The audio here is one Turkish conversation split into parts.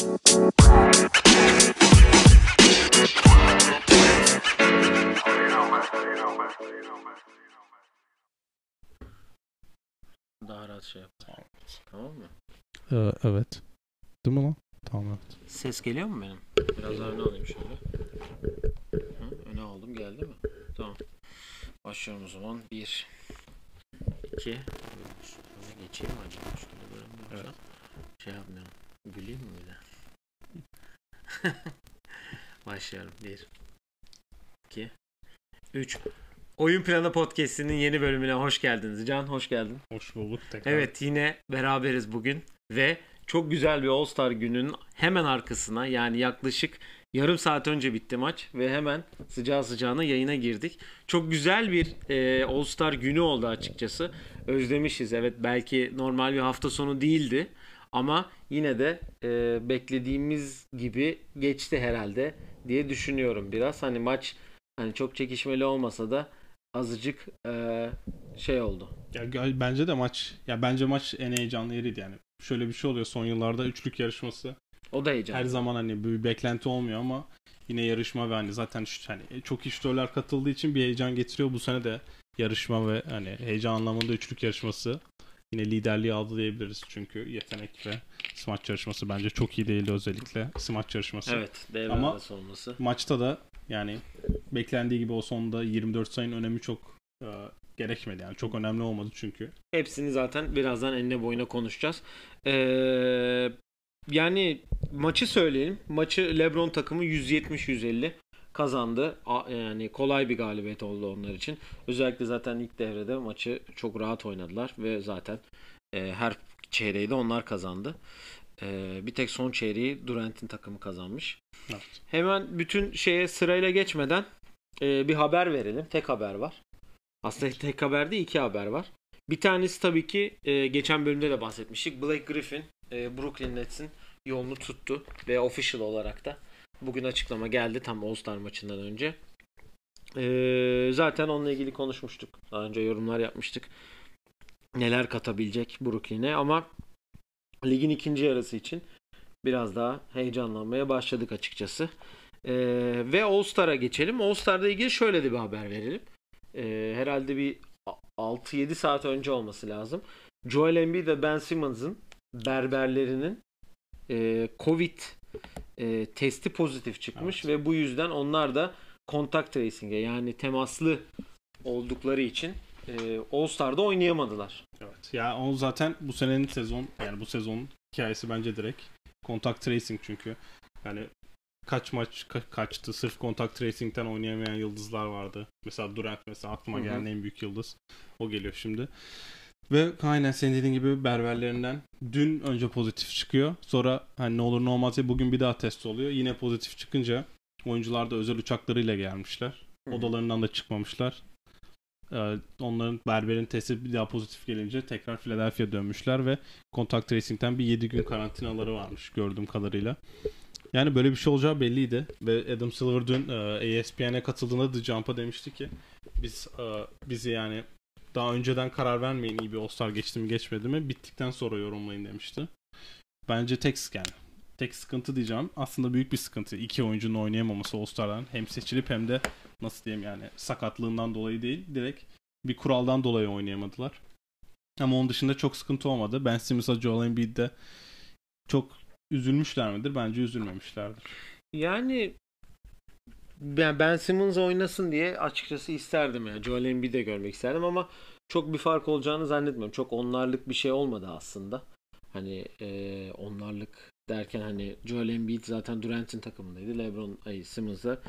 Daha rahat şey yap. Tamam mı? Ee, evet. Değil mi lan? Tamam evet. Ses geliyor mu benim? Biraz daha öne alayım şöyle. Hı, öne aldım geldi mi? Tamam. Başlıyorum o zaman. 1 2 Öne geçeyim mi acaba? Şöyle böyle mi yapsam? Şey yapmayalım. Güleyim mi bir de? Başlıyorum. 1 2 3 Oyun Planı Podcast'inin yeni bölümüne hoş geldiniz. Can hoş geldin. Hoş bulduk tekrar. Evet yine beraberiz bugün ve çok güzel bir All Star gününün hemen arkasına yani yaklaşık yarım saat önce bitti maç ve hemen sıcağı sıcağına yayına girdik. Çok güzel bir e, All Star günü oldu açıkçası. Özlemişiz evet belki normal bir hafta sonu değildi ama yine de e, beklediğimiz gibi geçti herhalde diye düşünüyorum biraz. Hani maç hani çok çekişmeli olmasa da azıcık e, şey oldu. Ya, bence de maç ya bence maç en heyecanlı yeriydi yani. Şöyle bir şey oluyor son yıllarda üçlük yarışması. O da heyecanlı. Her zaman hani bir beklenti olmuyor ama yine yarışma ve hani zaten hani çok iyi şutörler katıldığı için bir heyecan getiriyor. Bu sene de yarışma ve hani heyecan anlamında üçlük yarışması yine liderliği aldı diyebiliriz çünkü yetenek ve smaç yarışması bence çok iyi değildi özellikle smaç yarışması. Evet, devre Ama- olması. Maçta da yani beklendiği gibi o sonunda 24 sayının önemi çok e, gerekmedi yani çok önemli olmadı çünkü. Hepsini zaten birazdan enine boyuna konuşacağız. Ee, yani maçı söyleyelim. Maçı LeBron takımı 170-150 kazandı. Yani kolay bir galibiyet oldu onlar için. Özellikle zaten ilk devrede maçı çok rahat oynadılar ve zaten e, her çeyreği de onlar kazandı. E, bir tek son çeyreği Durant'in takımı kazanmış. Evet. Hemen bütün şeye sırayla geçmeden e, bir haber verelim. Tek haber var. Aslında tek haber değil iki haber var. Bir tanesi tabii ki e, geçen bölümde de bahsetmiştik. Blake Griffin e, Brooklyn Nets'in yolunu tuttu ve official olarak da bugün açıklama geldi tam All-Star maçından önce. E, zaten onunla ilgili konuşmuştuk. Daha önce yorumlar yapmıştık. Neler katabilecek Brooklyn'e ama ligin ikinci yarısı için biraz daha heyecanlanmaya başladık açıkçası. Ee, ve All Star'a geçelim. All Star'la ilgili şöyle de bir haber verelim. Ee, herhalde bir a- 6-7 saat önce olması lazım. Joel Embiid ve Ben Simmons'ın berberlerinin e, Covid e, testi pozitif çıkmış ve bu yüzden onlar da contact tracing'e yani temaslı oldukları için e, All Star'da oynayamadılar. Evet. Ya o zaten bu senenin sezon yani bu sezonun hikayesi bence direkt contact tracing çünkü yani kaç maç ka- kaçtı sırf contact tracing'ten oynayamayan yıldızlar vardı. Mesela Durant mesela aklıma gelen en büyük yıldız. O geliyor şimdi. Ve aynen senin dediğin gibi berberlerinden dün önce pozitif çıkıyor. Sonra hani ne olur ne olmaz diye bugün bir daha test oluyor. Yine pozitif çıkınca oyuncular da özel uçaklarıyla gelmişler. Odalarından da çıkmamışlar. Ee, onların berberin testi bir daha pozitif gelince tekrar Philadelphia dönmüşler ve contact tracing'ten bir 7 gün karantinaları varmış gördüğüm kadarıyla. Yani böyle bir şey olacağı belliydi ve Adam Silver dün e, ESPN'e katıldığında The Jump'a demişti ki biz e, bizi yani daha önceden karar vermeyin iyi bir All-Star geçti mi geçmedi mi bittikten sonra yorumlayın demişti. Bence tek yani tek sıkıntı diyeceğim aslında büyük bir sıkıntı. İki oyuncunun oynayamaması All-Star'dan hem seçilip hem de nasıl diyeyim yani sakatlığından dolayı değil direkt bir kuraldan dolayı oynayamadılar. Ama onun dışında çok sıkıntı olmadı. Ben Simmons'a Joel Embiid de çok üzülmüşler midir? Bence üzülmemişlerdir. Yani ben, ben Simmons oynasın diye açıkçası isterdim yani. Joel Embiid'i de görmek isterdim ama çok bir fark olacağını zannetmiyorum. Çok onlarlık bir şey olmadı aslında. Hani e, onlarlık derken hani Joel Embiid zaten Durant'in takımındaydı. LeBron ay Simmons da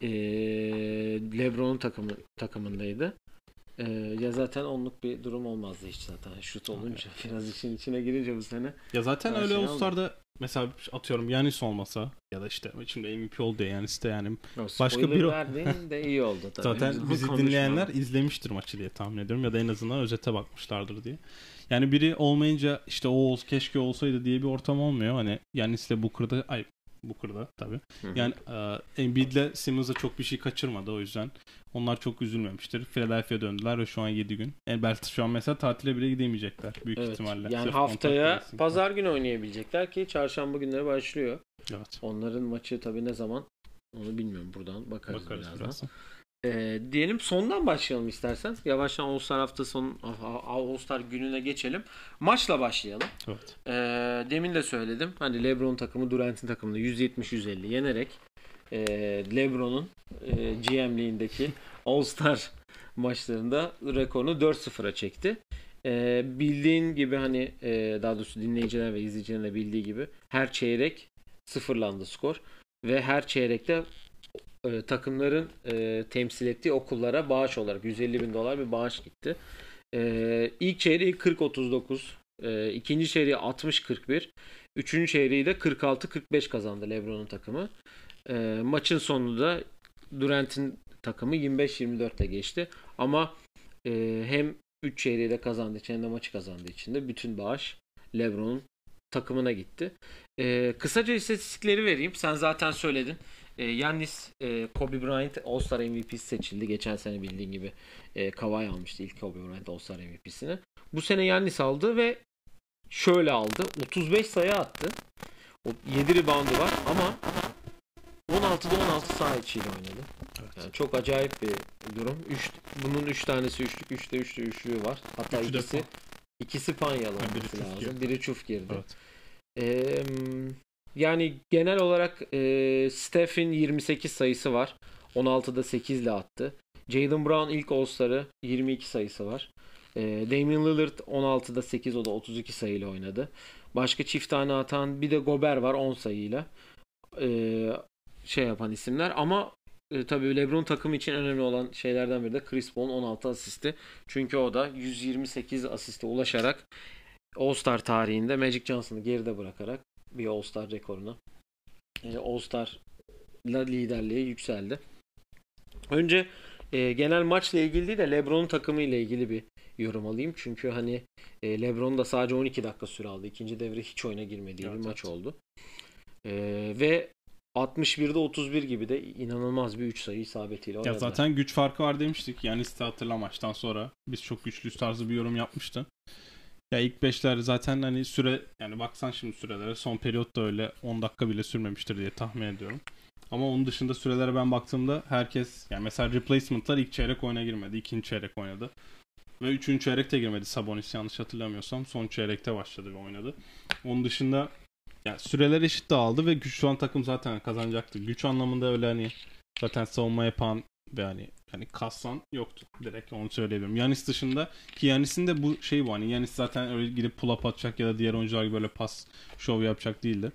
e, LeBron'un takımı takımındaydı. E, ya zaten onluk bir durum olmazdı hiç zaten. Şut olunca biraz işin içine girince bu sene. Ya zaten öyle şey All-Star'da mesela atıyorum Yanis olmasa ya da işte şimdi MVP oldu ya Yanis de yani Başka Başka bir verdiğin de iyi oldu tabii. Zaten Biz bizi dinleyenler izlemiştir maçı diye tahmin ediyorum ya da en azından özete bakmışlardır diye. Yani biri olmayınca işte o keşke olsaydı diye bir ortam olmuyor. Hani Yanis'le Booker'da ay Booker'da tabii. Hı hı. Yani e, Embiid'le Simmons'a çok bir şey kaçırmadı o yüzden. Onlar çok üzülmemiştir. Philadelphia döndüler ve şu an 7 gün. E, belki şu an mesela tatile bile gidemeyecekler büyük Evet. ihtimalle. Yani Sırf haftaya pazar günü oynayabilecekler ki çarşamba günleri başlıyor. Evet. Onların maçı tabii ne zaman onu bilmiyorum buradan bakarız, Bakarız birazdan. birazdan. Ee, diyelim sondan başlayalım istersen. Yavaştan All-Star hafta sonu All-Star gününe geçelim. Maçla başlayalım. Evet. Ee, demin de söyledim. Hani LeBron takımı Durant'in takımını 170-150 yenerek e, LeBron'un e, GM'liğindeki All-Star maçlarında rekorunu 4-0'a çekti. Ee, bildiğin gibi hani e, daha doğrusu dinleyiciler ve izleyicilerin de bildiği gibi her çeyrek sıfırlandı skor ve her çeyrekte e, takımların e, temsil ettiği okullara bağış olarak 150 bin dolar bir bağış gitti. E, ilk çeyreği 40-39, e, ikinci çeyreği 60-41, üçüncü çeyreği de 46-45 kazandı LeBron'un takımı. E, maçın sonunda Durant'in takımı 25-24'te geçti. Ama e, hem 3 çeyreği de kazandığı için hem de maçı kazandığı için de bütün bağış LeBron'un takımına gitti. E, kısaca istatistikleri vereyim. Sen zaten söyledin. E, Yannis e, Kobe Bryant All-Star MVP seçildi. Geçen sene bildiğin gibi e, Kawhi almıştı ilk Kobe Bryant All-Star MVP'sini. Bu sene Yannis aldı ve şöyle aldı. 35 sayı attı. O 7 reboundu var ama 16'da 16 saha içiyle oynadı. Evet. Yani çok acayip bir durum. Üç, bunun 3 tanesi üçlük, 3'te 3'te üçlüğü var. Hatta Üçü ikisi ikisi Panyalı Ha, biri lazım. girdi. Biri çuf girdi. Evet. Ee, yani genel olarak e, Steph'in 28 sayısı var. 16'da 8 ile attı. Jalen Brown ilk All-Star'ı 22 sayısı var. E, Damian Lillard 16'da 8 o da 32 sayıyla oynadı. Başka çift tane atan bir de Gober var 10 sayıyla. E, şey yapan isimler ama e, tabii LeBron takımı için önemli olan şeylerden biri de Chris Paul'un 16 asisti. Çünkü o da 128 asiste ulaşarak All-Star tarihinde Magic Johnson'ı geride bırakarak bir All-Star rekoruna e, All-Star'la liderliğe yükseldi. Önce e, genel maçla ilgili değil de LeBron'un takımı ile ilgili bir yorum alayım. Çünkü hani e, LeBron da sadece 12 dakika süre aldı. İkinci devre hiç oyuna girmediği Evet, bir maç evet. oldu. E, ve 61'de 31 gibi de inanılmaz bir 3 sayı isabetiyle Ya oynadılar. zaten güç farkı var demiştik. Yani işte hatırla maçtan sonra. Biz çok güçlü tarzı bir yorum yapmıştı. Ya ilk beşler zaten hani süre yani baksan şimdi sürelere son periyot da öyle 10 dakika bile sürmemiştir diye tahmin ediyorum. Ama onun dışında sürelere ben baktığımda herkes yani mesela replacement'lar ilk çeyrek oyuna girmedi. ikinci çeyrek oynadı. Ve üçüncü çeyrekte girmedi Sabonis yanlış hatırlamıyorsam. Son çeyrekte başladı ve oynadı. Onun dışında ya süreler eşit dağıldı ve güç şu an takım zaten kazanacaktı. Güç anlamında öyle hani zaten savunma yapan ve hani hani kassan yoktu. Direkt onu söyleyebilirim. Yanis dışında ki Yanis'in de bu şey bu hani Yanis zaten öyle gidip pull up atacak ya da diğer oyuncular gibi böyle pas şov yapacak değildi.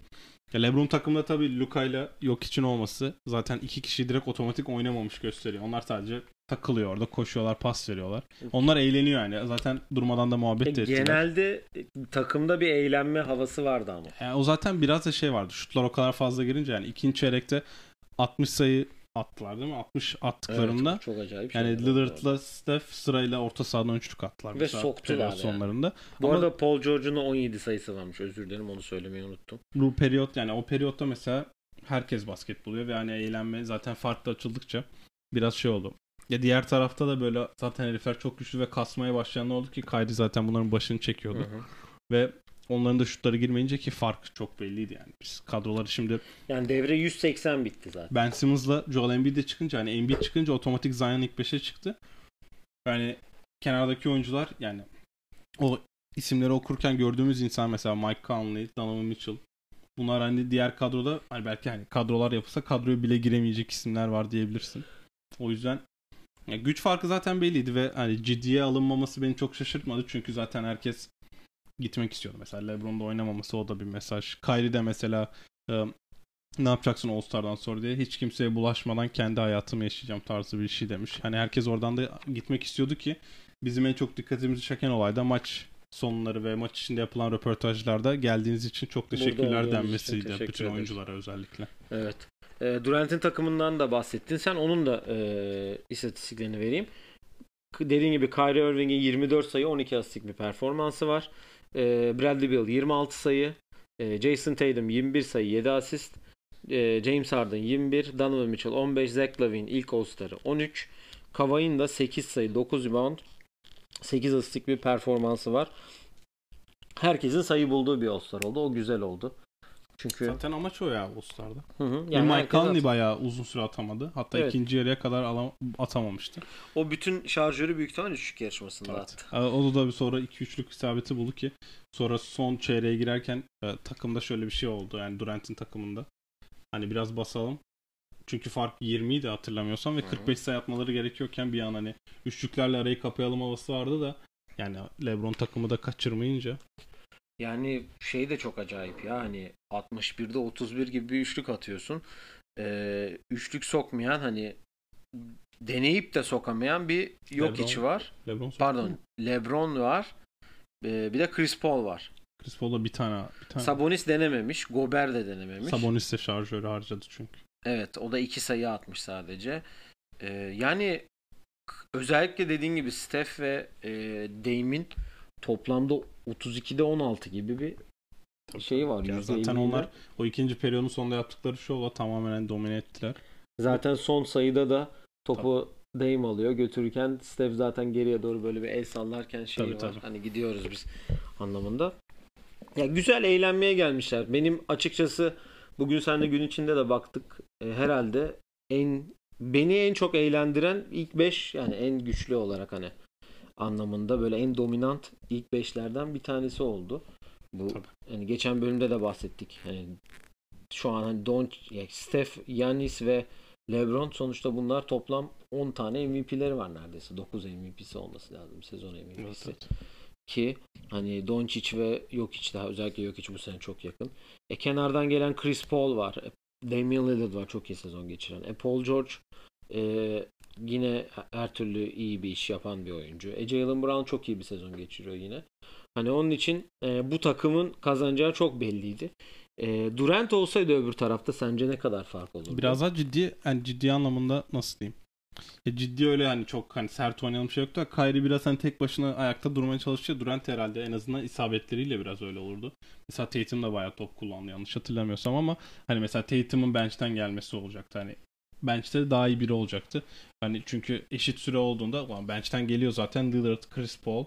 Ya LeBron takımda tabii Luka ile yok için olması zaten iki kişi direkt otomatik oynamamış gösteriyor. Onlar sadece takılıyor orada koşuyorlar pas veriyorlar. Onlar eğleniyor yani. Zaten durmadan da muhabbet de E, ettiler. genelde e, takımda bir eğlenme havası vardı ama. Yani o zaten biraz da şey vardı. Şutlar o kadar fazla girince yani ikinci çeyrekte 60 sayı attılar değil mi? 60 attıklarında Evet, çok acayip yani. Lillard'la Steph sırayla orta sahadan üçlük attılar. Ve soktular yani. sonlarında. Bu Ama arada Paul George'un da 17 sayısı varmış. Özür dilerim onu söylemeyi unuttum. bu periyot yani o periyotta mesela herkes basket buluyor ve hani eğlenme zaten farklı açıldıkça biraz şey oldu. Ya diğer tarafta da böyle zaten herifler çok güçlü ve kasmaya başlayan oldu ki Kyrie zaten bunların başını çekiyordu. Hı hı. Ve onların da şutları girmeyince ki fark çok belliydi yani. Biz kadroları şimdi Yani devre 180 bitti zaten. Ben Simmons'la Joel Embiid de çıkınca hani Embiid çıkınca otomatik Zion ilk 5'e çıktı. Yani kenardaki oyuncular yani o isimleri okurken gördüğümüz insan mesela Mike Conley, Donovan Mitchell bunlar hani diğer kadroda hani belki hani kadrolar yapılsa kadroya bile giremeyecek isimler var diyebilirsin. O yüzden güç farkı zaten belliydi ve hani ciddiye alınmaması beni çok şaşırtmadı çünkü zaten herkes gitmek istiyordu. Mesela LeBron'da oynamaması o da bir mesaj. Kyrie de mesela e, ne yapacaksın All Star'dan sonra diye hiç kimseye bulaşmadan kendi hayatımı yaşayacağım tarzı bir şey demiş. Hani herkes oradan da gitmek istiyordu ki bizim en çok dikkatimizi çeken olay da maç sonları ve maç içinde yapılan röportajlarda geldiğiniz için çok teşekkürler denmesiydi teşekkür bütün ederiz. oyunculara özellikle. Evet. E, Durant'in takımından da bahsettin. Sen onun da e, istatistiklerini vereyim. Dediğin gibi Kyrie Irving'in 24 sayı 12 asistlik bir performansı var. E, Bradley Beal 26 sayı. E, Jason Tatum 21 sayı 7 asist. e, James Harden 21, Donovan Mitchell 15, Zach Lavine ilk All-Star'ı 13. Kavai'nin da 8 sayı, 9 rebound, 8 asistlik bir performansı var. Herkesin sayı bulduğu bir All-Star oldu. O güzel oldu. Çünkü Zaten amaç o ya All-Star'da. hı hı, Yani Mike Conley bayağı uzun süre atamadı. Hatta Evet. ikinci yarıya kadar alam- atamamıştı. o bütün şarjörü büyük ihtimalle üçlük yarışmasında Evet. attı. Ee, O da bir sonra 2-3'lük isabeti buldu ki sonra son çeyreğe girerken e, takımda şöyle bir şey oldu. Yani Durant'in takımında. Hani biraz basalım. Çünkü fark 20 idi hatırlamıyorsam ve Hı hı. 45 sayı atmaları gerekiyorken bir an hani üçlüklerle arayı kapayalım havası vardı da yani LeBron takımı da kaçırmayınca Yani şey de çok acayip ya hani 61'de 31 gibi bir üçlük atıyorsun. Ee, üçlük sokmayan hani deneyip de sokamayan bir yok içi var. LeBron Pardon? LeBron var. Ee, bir de Chris Paul var. Chris Paul'da bir tane bir tane Sabonis denememiş. Gober de denememiş. Sabonis de şarjörü harcadı çünkü. Evet o da iki sayı atmış sadece. Ee, yani özellikle dediğin gibi Steph ve e, Dame'in toplamda 32'de 16 gibi bir şeyi var. Ya %50'de. zaten onlar o ikinci periyodun sonunda yaptıkları şovla tamamen domine ettiler. Zaten son sayıda da topu Dame alıyor götürürken Steph zaten geriye doğru böyle bir el sallarken şey Tabii, var. tabii. Hani gidiyoruz biz anlamında. Ya güzel eğlenmeye gelmişler. Benim açıkçası bugün seninle gün içinde de baktık. E, herhalde en beni en çok eğlendiren ilk 5 yani en güçlü olarak hani anlamında böyle en dominant ilk 5'lerden bir tanesi oldu. Bu Tabii. hani geçen bölümde de bahsettik. Hani şu an hani Don ya Steph, Yanis ve LeBron sonuçta bunlar toplam 10 tane MVP'leri var neredeyse. 9 MVP'si olması lazım sezon MVP'si. Evet, evet. Ki hani Doncic ve Jokic daha özellikle Jokic bu sene çok yakın. E kenardan gelen Chris Paul var. E, Damian Lillard var çok iyi sezon geçiren. E Paul George e, yine her türlü iyi bir iş yapan bir oyuncu. E Jalen Brown çok iyi bir sezon geçiriyor yine. Hani onun için e, bu takımın kazanacağı çok belliydi. E, Durant olsaydı öbür tarafta sence ne kadar fark olurdu? Biraz daha ciddi yani ciddi anlamında nasıl diyeyim? Ya ciddi öyle hani çok hani sert oynayalım şey yoktu. Kyrie biraz hani tek başına ayakta durmaya çalışıyor. Durant herhalde en azından isabetleriyle biraz öyle olurdu. Mesela Tatum da bayağı top kullandı yanlış hatırlamıyorsam ama hani mesela Tatum'un bench'ten gelmesi olacaktı. Hani bench'te daha iyi biri olacaktı. Hani çünkü eşit süre olduğunda ulan bench'ten geliyor zaten Lillard, Chris Paul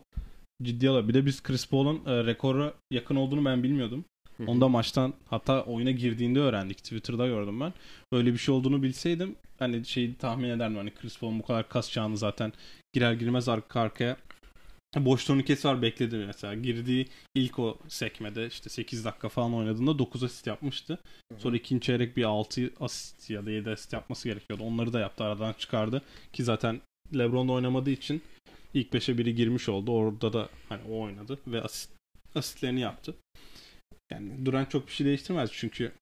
ciddi alıyor. Bir de biz Chris Paul'un e, rekora yakın olduğunu ben bilmiyordum. Onda maçtan hatta oyuna girdiğinde öğrendik. Twitter'da gördüm ben. Öyle bir şey olduğunu bilseydim hani şeyi tahmin ederdim. Hani Chris Paul'un bu kadar kasacağını zaten girer girmez arka arkaya boş turnikesi var bekledi mesela. Girdiği ilk o sekmede işte 8 dakika falan oynadığında 9 asist yapmıştı. Sonra ikinci çeyrek bir 6 asist ya da 7 asist yapması gerekiyordu. Onları da yaptı aradan çıkardı. Ki zaten LeBron'da oynamadığı için ilk 5'e biri girmiş oldu. Orada da hani o oynadı ve asist, asistlerini yaptı. Yani Durant çok bir şey değiştirmez çünkü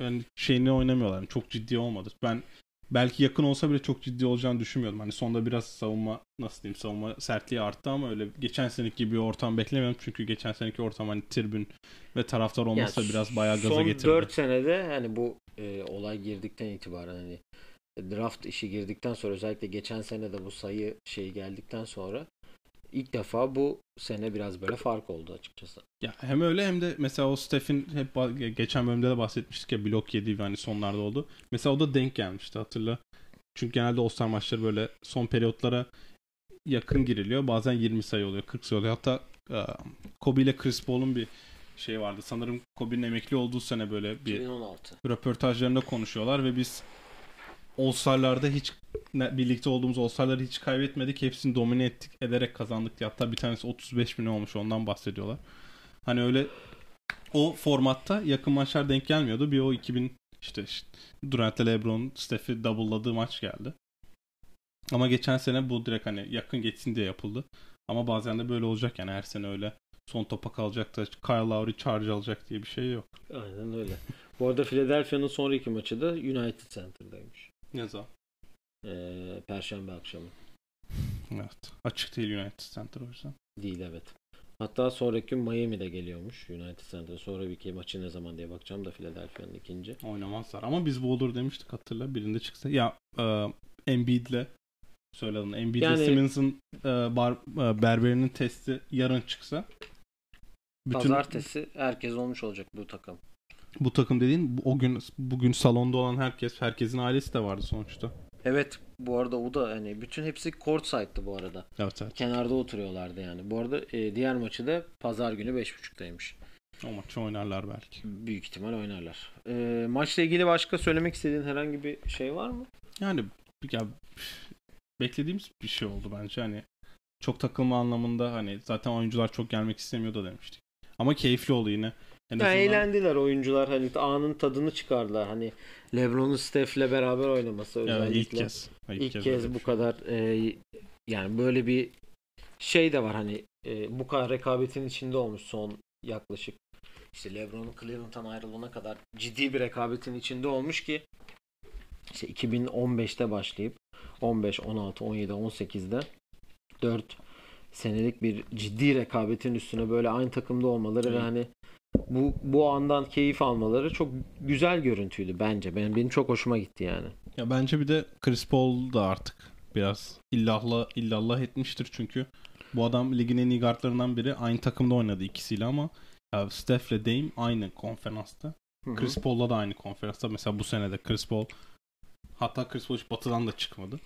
yani şeyini oynamıyorlar. Çok ciddi olmadı. Ben belki yakın olsa bile çok ciddi olacağını düşünmüyordum. Hani sonda biraz savunma nasıl diyeyim savunma sertliği arttı ama öyle geçen seneki gibi bir ortam beklemiyorum. Çünkü geçen seneki ortam hani tribün ve taraftar olmasa Yani biraz bayağı gaza son getirdi. 4 senede hani bu e, olay girdikten itibaren hani draft işi girdikten sonra özellikle geçen sene de bu sayı şeyi geldikten sonra ilk defa bu sene biraz böyle fark oldu açıkçası. Ya hem öyle hem de mesela o Steph'in hep geçen bölümde de bahsetmiştik ya blok yediği hani sonlarda oldu. Mesela o da denk gelmişti hatırla. Çünkü genelde All-Star maçları böyle son periyotlara yakın giriliyor. Bazen 20 sayı oluyor, 40 sayı oluyor. Hatta Kobe ile Chris Paul'un bir şey vardı. Sanırım Kobe'nin emekli olduğu sene böyle bir 2016. röportajlarında konuşuyorlar ve biz All-Star'larda hiç birlikte olduğumuz All-Star'ları hiç kaybetmedik. Hepsini domine ettik, ederek kazandık diye. Hatta bir tanesi 35 bin olmuş ondan bahsediyorlar. Hani öyle o formatta yakın maçlar denk gelmiyordu. Bir o 2000 işte, işte Durant'le LeBron Steph'i double'ladığı maç geldi. Ama geçen sene bu direkt hani yakın geçsin diye yapıldı. Ama bazen de böyle olacak yani her sene öyle son topa kalacak da Kyle Lowry charge alacak diye bir şey yok. Aynen öyle. Bu arada Philadelphia'nın sonraki maçı da United Center'daymış. Ne zaman? Ee, Perşembe akşamı. Evet. Açık değil United Center o yüzden. Değil evet. Hatta sonraki gün Miami'de geliyormuş United Center. Sonra bir iki maçı ne zaman diye bakacağım da Philadelphia'nın ikinci. Oynamazlar. Ama biz bu olur demiştik hatırla. Birinde çıksa. Ya e, Embiid'le söyledim. Embiid'le Yani- Simmons'ın e, bar, e, berberinin testi yarın çıksa bütün Pazartesi herkes olmuş olacak bu takım. Bu takım dediğin o gün bugün salonda olan herkes, herkesin ailesi de vardı sonuçta. Evet bu arada o da hani bütün hepsi courtside'dı bu arada. Evet evet. Kenarda oturuyorlardı yani. Bu arada e, diğer maçı da pazar günü 5.30'daymış. O maçı oynarlar belki. Büyük ihtimal oynarlar. E, maçla ilgili başka söylemek istediğin herhangi bir şey var mı? Yani ya, beklediğimiz bir şey oldu bence. Hani çok takılma anlamında hani zaten oyuncular çok gelmek istemiyordu demiştik. Ama keyifli oldu yine. En azından- eğlendiler oyuncular hani anın tadını çıkardılar. Hani LeBron'un Steph'le beraber oynaması Evet, özellikle. ilk kez. İlk, öyle kez bir bu şey. kadar e, yani böyle bir şey de var hani e, bu kadar rekabetin içinde olmuş son yaklaşık işte LeBron'un Cleveland'dan ayrılana kadar ciddi bir rekabetin içinde olmuş ki işte 2015'te başlayıp 15, 16, 17, 18'de 4 senelik bir ciddi rekabetin üstüne böyle aynı takımda olmaları ve Evet. hani bu bu andan keyif almaları çok güzel görüntüydü bence. Benim benim çok hoşuma gitti yani. Ya bence bir de Chris Paul da artık biraz illahla illallah etmiştir çünkü bu adam ligin en iyi guardlarından biri. Aynı takımda oynadı ikisiyle ama ya Steph'le Dame aynı konferansta. Chris Paul'la da aynı konferansta. Mesela bu senede Chris Paul hatta Chris Paul hiç batıdan da çıkmadı.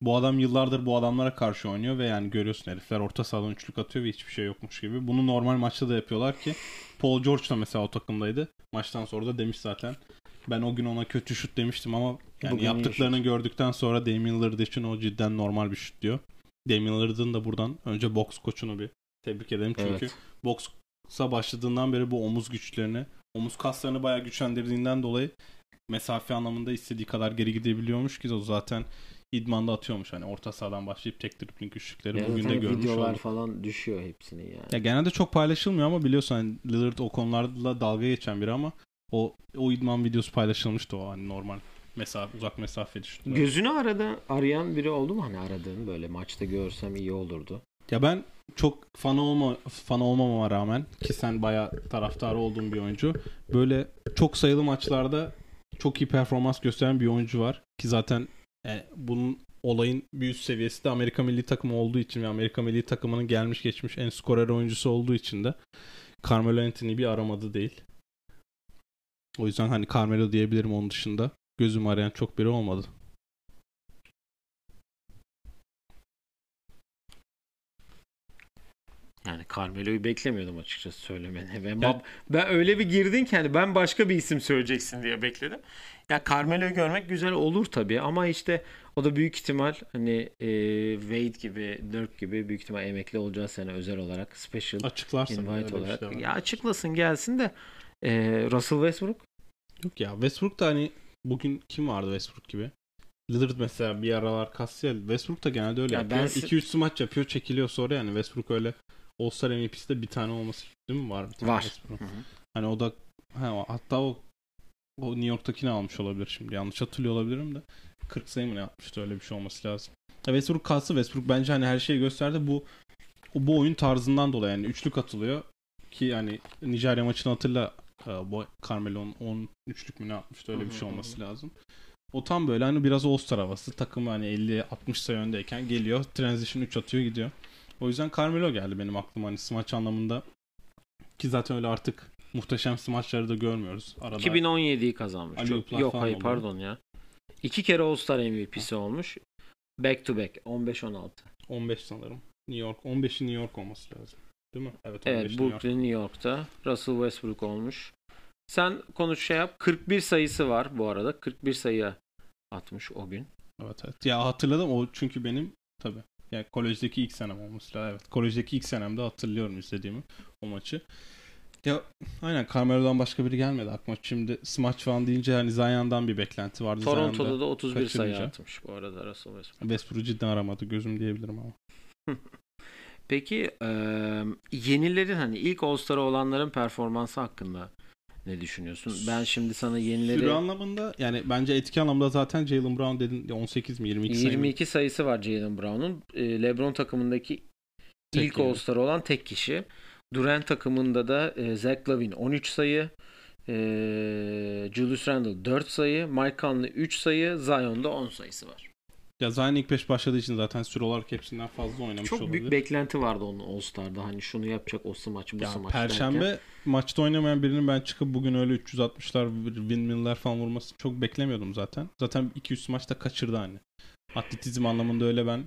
Bu adam yıllardır bu adamlara karşı oynuyor ve yani görüyorsun herifler orta sahadan üçlük atıyor ve hiçbir şey yokmuş gibi. Bunu normal maçta da yapıyorlar ki Paul George da mesela o takımdaydı. Maçtan sonra da demiş zaten. Ben o gün ona kötü şut demiştim ama yani Bugün yaptıklarını gördükten sonra Damian Lillard için o cidden normal bir şut diyor. Damian Lillard'ın da buradan önce boks koçunu bir tebrik edelim çünkü Evet. boksa başladığından beri bu omuz güçlerini, omuz kaslarını bayağı güçlendirdiğinden dolayı mesafe anlamında istediği kadar geri gidebiliyormuş ki o zaten idmanda atıyormuş. Hani orta sahadan başlayıp tek dribbling üçlükleri Evet, bugün de görmüş videolar olduk. falan düşüyor hepsinin yani. Ya genelde çok paylaşılmıyor ama biliyorsun hani Lillard o konularla dalga geçen biri ama o o idman videosu paylaşılmıştı o hani normal mesafe uzak mesafe şutlar. Gözünü arada arayan biri oldu mu hani aradığın böyle maçta görsem iyi olurdu. Ya ben çok fan olma fan olmamama rağmen ki sen bayağı taraftarı olduğun bir oyuncu. Böyle çok sayılı maçlarda çok iyi performans gösteren bir oyuncu var ki zaten e, bunun olayın bir üst seviyesi de Amerika milli takımı olduğu için ve Amerika milli takımının gelmiş geçmiş en skorer oyuncusu olduğu için de Carmelo Anthony bir aramadı değil. O yüzden hani Carmelo diyebilirim onun dışında. Gözüm arayan çok biri olmadı. Yani Carmelo'yu beklemiyordum açıkçası söylemeni. Ben, Ya- ben öyle bir girdin ki hani ben başka bir isim söyleyeceksin diye bekledim. Ya Carmelo'yu görmek güzel olur tabii ama işte o da büyük ihtimal hani e, Wade gibi, Dirk gibi büyük ihtimal emekli olacağı sene özel olarak special Açıklarsın. invite bir olarak. şey var. ya açıklasın gelsin de e, Russell Westbrook Yok ya Westbrook da hani bugün kim vardı Westbrook gibi? Lillard mesela bir aralar kastı ya. Westbrook da genelde öyle Ya yapıyor. ben 2-3 smaç yapıyor çekiliyor sonra yani Westbrook öyle All-Star MVP'si de bir tane olması değil mi? Var bir tane Var. Hani o da ha, hatta o o New York'takini almış olabilir şimdi. Yanlış hatırlıyor olabilirim de. 40 sayı mı ne yapmıştı öyle bir şey olması lazım. Ya Westbrook kalsı Westbrook bence hani her şeyi gösterdi. Bu bu oyun tarzından dolayı yani üçlük atılıyor ki yani Nijerya maçını hatırla e, bu Carmelo'nun 10 üçlük mü ne atmıştı öyle bir şey olması lazım. O tam böyle hani biraz All-Star havası. Takım hani 50-60 sayı öndeyken geliyor. Transition 3 atıyor gidiyor. O yüzden Carmelo geldi benim aklıma hani smaç anlamında. Ki zaten öyle artık muhteşem smaçları da görmüyoruz. Arada 2017'yi kazanmış. Ali Çok- yok hayır oldu. pardon ya. İki kere All-Star MVP'si olmuş. Back to back 15-16. 15 sanırım. New York. 15'i New York olması lazım. Değil mi? Evet 15 Evet New York. Brooklyn New York'ta. Russell Westbrook olmuş. Sen konuş şey yap. 41 sayısı var bu arada. 41 sayı atmış o gün. Evet evet. Ya hatırladım o çünkü benim tabi. Yani kolejdeki ilk senem olması lazım. Evet. Kolejdeki ilk senemde hatırlıyorum izlediğimi o maçı. Ya aynen Carmelo'dan başka biri gelmedi aklıma. Şimdi smaç falan deyince hani Zion'dan bir beklenti vardı. Toronto'da Zion'da da 31 sayı atmış bu arada Russell Westbrook. Westbrook'u cidden aramadı gözüm diyebilirim ama. Peki e, yenilerin hani ilk All-Star'a olanların performansı hakkında ne düşünüyorsun? Ben şimdi sana yenileri Süre anlamında yani bence etki anlamında zaten Jalen Brown dedin 18 mi 22 sayı mı? 22 sayısı var Jalen Brown'un. E, LeBron takımındaki Tek ilk yani. All-Star olan tek kişi. Durant takımında da e, Zach Lavine 13 sayı, e, Julius Randle 4 sayı, Mike Conley 3 sayı, Zion'da 10 sayısı var. Ya Zion ilk 5 başladığı için zaten süre olarak hepsinden fazla oynamış Çok olabilir. büyük beklenti vardı onun All Star'da. Hani şunu yapacak o smaç bu Ya smaç Perşembe derken. maçta oynamayan birinin ben çıkıp bugün öyle 360'lar windmill'ler falan vurmasını çok beklemiyordum zaten. Zaten 200 maçta kaçırdı hani. Atletizm anlamında öyle ben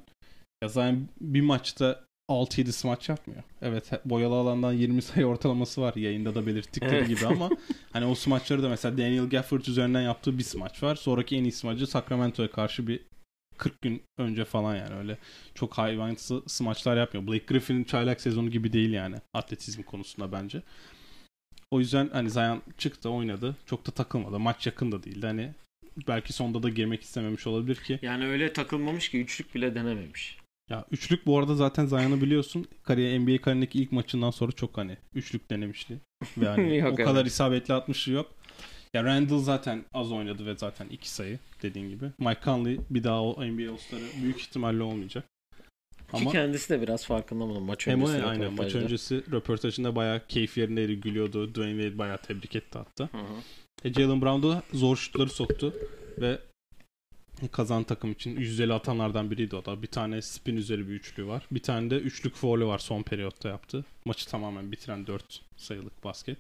ya zaten bir maçta 6-7 smaç yapmıyor. Evet boyalı alandan 20 sayı ortalaması var yayında da belirttikleri Evet. gibi ama hani o smaçları da mesela Daniel Gafford üzerinden yaptığı bir smaç var. Sonraki en iyi smacı Sacramento'ya karşı bir 40 gün önce falan yani öyle çok hayvansı smaçlar yapmıyor. Blake Griffin'in çaylak sezonu gibi değil yani atletizm konusunda bence. O yüzden hani Zion çıktı oynadı. Çok da takılmadı. Maç yakın da değildi. Hani belki sonda da girmek istememiş olabilir ki. Yani öyle takılmamış ki üçlük bile denememiş. Ya üçlük bu arada zaten Zion'ı biliyorsun. Kariyer NBA kariyerindeki ilk maçından sonra çok hani üçlük denemişti. Ve hani Yok, o kadar evet. isabetli atmışı yok. Ya Randall zaten az oynadı ve zaten iki sayı dediğin gibi. Mike Conley bir daha NBA All-Star'ı büyük ihtimalle olmayacak. Ki kendisi de biraz farkında mı maç öncesi. aynen maç öncesi röportajında bayağı keyif yerindeydi, gülüyordu. Dwayne Wade bayağı tebrik etti hatta. Hı hı. E, Jalen Brown da zor şutları soktu ve kazan takım için 150 atanlardan biriydi o da. Bir tane spin üzeri bir üçlü var. Bir tane de üçlük foul'ü var son periyotta yaptı. Maçı tamamen bitiren 4 sayılık basket.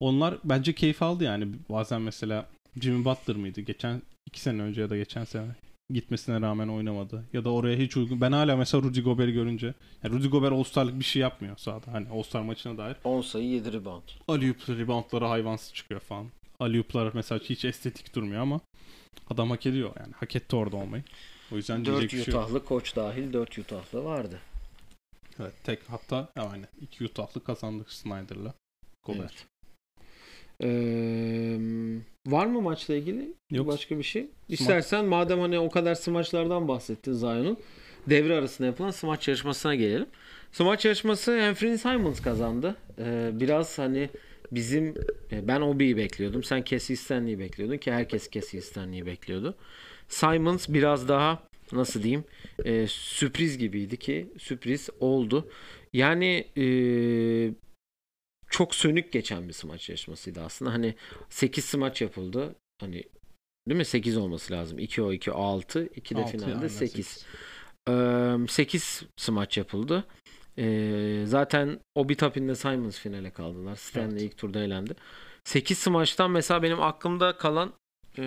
Onlar bence keyif aldı yani. Bazen mesela Jimmy Butler mıydı? Geçen iki sene önce ya da geçen sene gitmesine rağmen oynamadı. Ya da oraya hiç uygun. Ben hala mesela Rudy Gobert'i görünce yani Rudy Gobert All-Star'lık bir şey yapmıyor sahada. Hani All-Star maçına dair. 10 sayı 7 rebound. Alley-oop reboundları hayvansı çıkıyor falan. Alley-oop'lar mesela hiç estetik durmuyor ama adam hak ediyor yani. Hak etti orada olmayı. O yüzden 4 diyecek bir şey. Utah'lı koç dahil 4 Utah'lı vardı. Evet, tek hatta yani iki Utah'lı kazandık Snyder'la. Gobert. Evet. Ee, var mı maçla ilgili Yok. başka bir şey? İstersen madem hani o kadar smaçlardan bahsettin Zion'un devre arasında yapılan smaç yarışmasına gelelim. Smaç yarışması Anthony Simons kazandı. Ee, biraz hani bizim e, ben Obi'yi bekliyordum. Sen Cassie Stanley'i bekliyordun ki herkes Cassie Stanley'i bekliyordu. Simons biraz daha nasıl diyeyim e, sürpriz gibiydi ki sürpriz oldu. Yani e, çok sönük geçen bir smaç yarışmasıydı aslında. Hani 8 smaç yapıldı. Hani değil mi? 8 olması lazım. 2 o 2 o 6. 2 de Altı, finalde aynen, 8. 8 smaç yapıldı. Ee, zaten Obi Toppin'le Simons finale kaldılar. Stanley Evet. ilk turda elendi. 8 smaçtan mesela benim aklımda kalan e,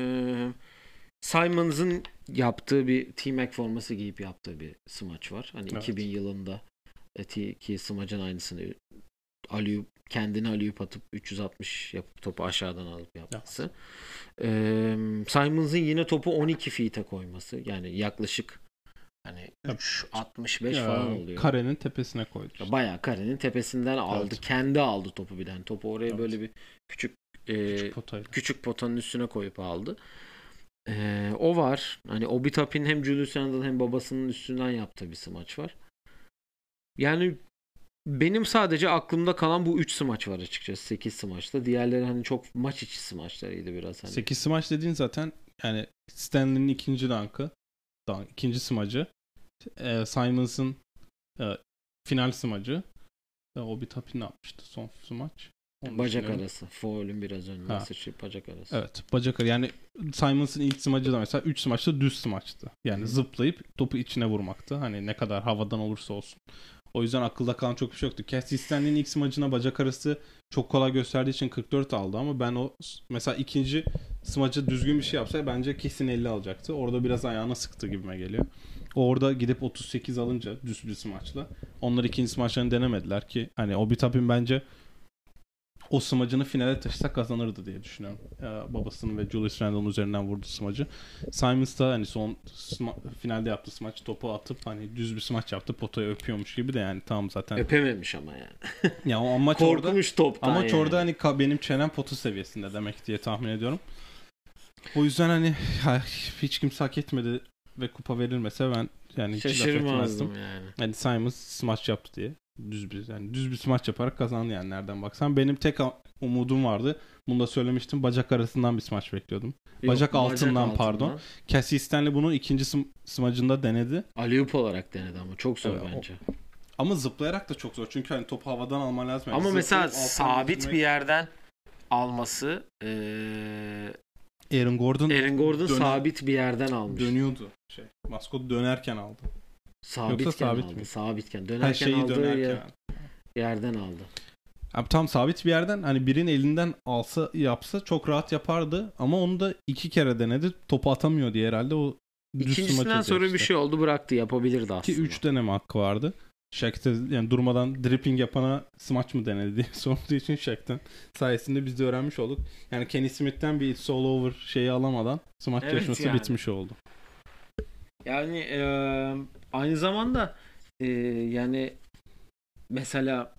Simons'ın yaptığı bir T-Mac forması giyip yaptığı bir smaç var. Hani Evet. 2000 yılında e, ki smacın aynısını Aliyup kendini Aliyup atıp 360 yapıp topu aşağıdan alıp yapması. Ee, Simons'ın yine topu 12 feet'e koyması. Yani yaklaşık hani Ya, 3.65 Ya, falan oluyor. Karenin tepesine koydu. işte. Bayağı karenin tepesinden aldı. Evet. Kendi aldı topu bir tane. Topu oraya Evet. böyle bir küçük e, Küçük potayla. küçük potanın üstüne koyup aldı. Ee, o var. Hani Obi Toppin hem Julius Randle hem babasının üstünden yaptığı bir smaç var. Yani benim sadece aklımda kalan bu 3 smaç var açıkçası 8 smaçta. Diğerleri hani çok maç içi smaçlarıydı biraz hani. 8 smaç dediğin zaten yani Stanley'nin ikinci. Dank, ikinci smacı. E, Simons'ın e, final smacı. E, o bir tapin yapmıştı son smaç? Onu Bacak arası. Foul'ün biraz önüne sıçrayıp bacak arası. Evet bacak arası. Yani Simons'ın ilk smacı da mesela 3 smaçta düz smaçtı. Yani Hı. zıplayıp topu içine vurmaktı. Hani ne kadar havadan olursa olsun. O yüzden akılda kalan çok bir şey yoktu. Cassie Stanley'nin ilk smacına bacak arası çok kolay gösterdiği için 44 aldı ama ben o mesela ikinci smacı düzgün bir şey yapsa bence kesin 50 alacaktı. Orada biraz ayağına sıktı gibime geliyor. Orada gidip 38 alınca düz bir smaçla onlar ikinci smaçlarını denemediler ki hani o Tapin bence o smacını finale taşısa kazanırdı diye düşünüyorum. Ya, babasının ve Julius Randle'ın üzerinden vurdu smacı. Simons da hani son finalde yaptı smaç topu atıp hani düz bir smaç yaptı potaya öpüyormuş gibi de yani tamam zaten. Öpememiş ama yani. ya o maç orada Korkmuş toptan ama yani. orada hani benim çenem potu seviyesinde demek diye tahmin ediyorum. O yüzden hani hiç kimse hak etmedi ve kupa verilmese ben yani hiç. Şaşırmazdım yani. Yani Simons smaç yaptı diye. Düz bir yani düz bir smaç yaparak kazandı yani nereden baksan. Benim tek umudum vardı. Bunu da söylemiştim. Bacak arasından bir smaç bekliyordum. Bacak altından, pardon. Cassie Stanley bunu ikinci sm- smacında denedi. Aliyup olarak denedi ama çok zor Evet, o- bence. Ama zıplayarak da çok zor. Çünkü hani topu havadan alman lazım. Yani Ama mesela zıplayıp sabit götürmek- bir yerden alması eee, Aaron Gordon Aaron Gordon Döner- sabit bir yerden almış. dönüyordu. Şey, maskot dönerken aldı. Sabitken Yoksa sabit aldı. mi? Sabitken. Her Dönerken şeyi aldığı dönerken. yer- yerden aldı. Abi tam sabit bir yerden hani birinin elinden alsa yapsa çok rahat yapardı ama onu da iki kere denedi. Topu atamıyor diye herhalde o İkincisinden sonra atıyor bir işte. şey oldu bıraktı yapabilirdi Ki aslında. 3 deneme hakkı vardı. Shaq'te yani durmadan dripping yapana smaç mı denedi diye sorduğu için Shaq'ten sayesinde biz de öğrenmiş olduk. Yani Kenny Smith'ten bir it's all over şeyi alamadan smaç Evet yarışması yani. bitmiş oldu. Yani e, aynı zamanda e, yani mesela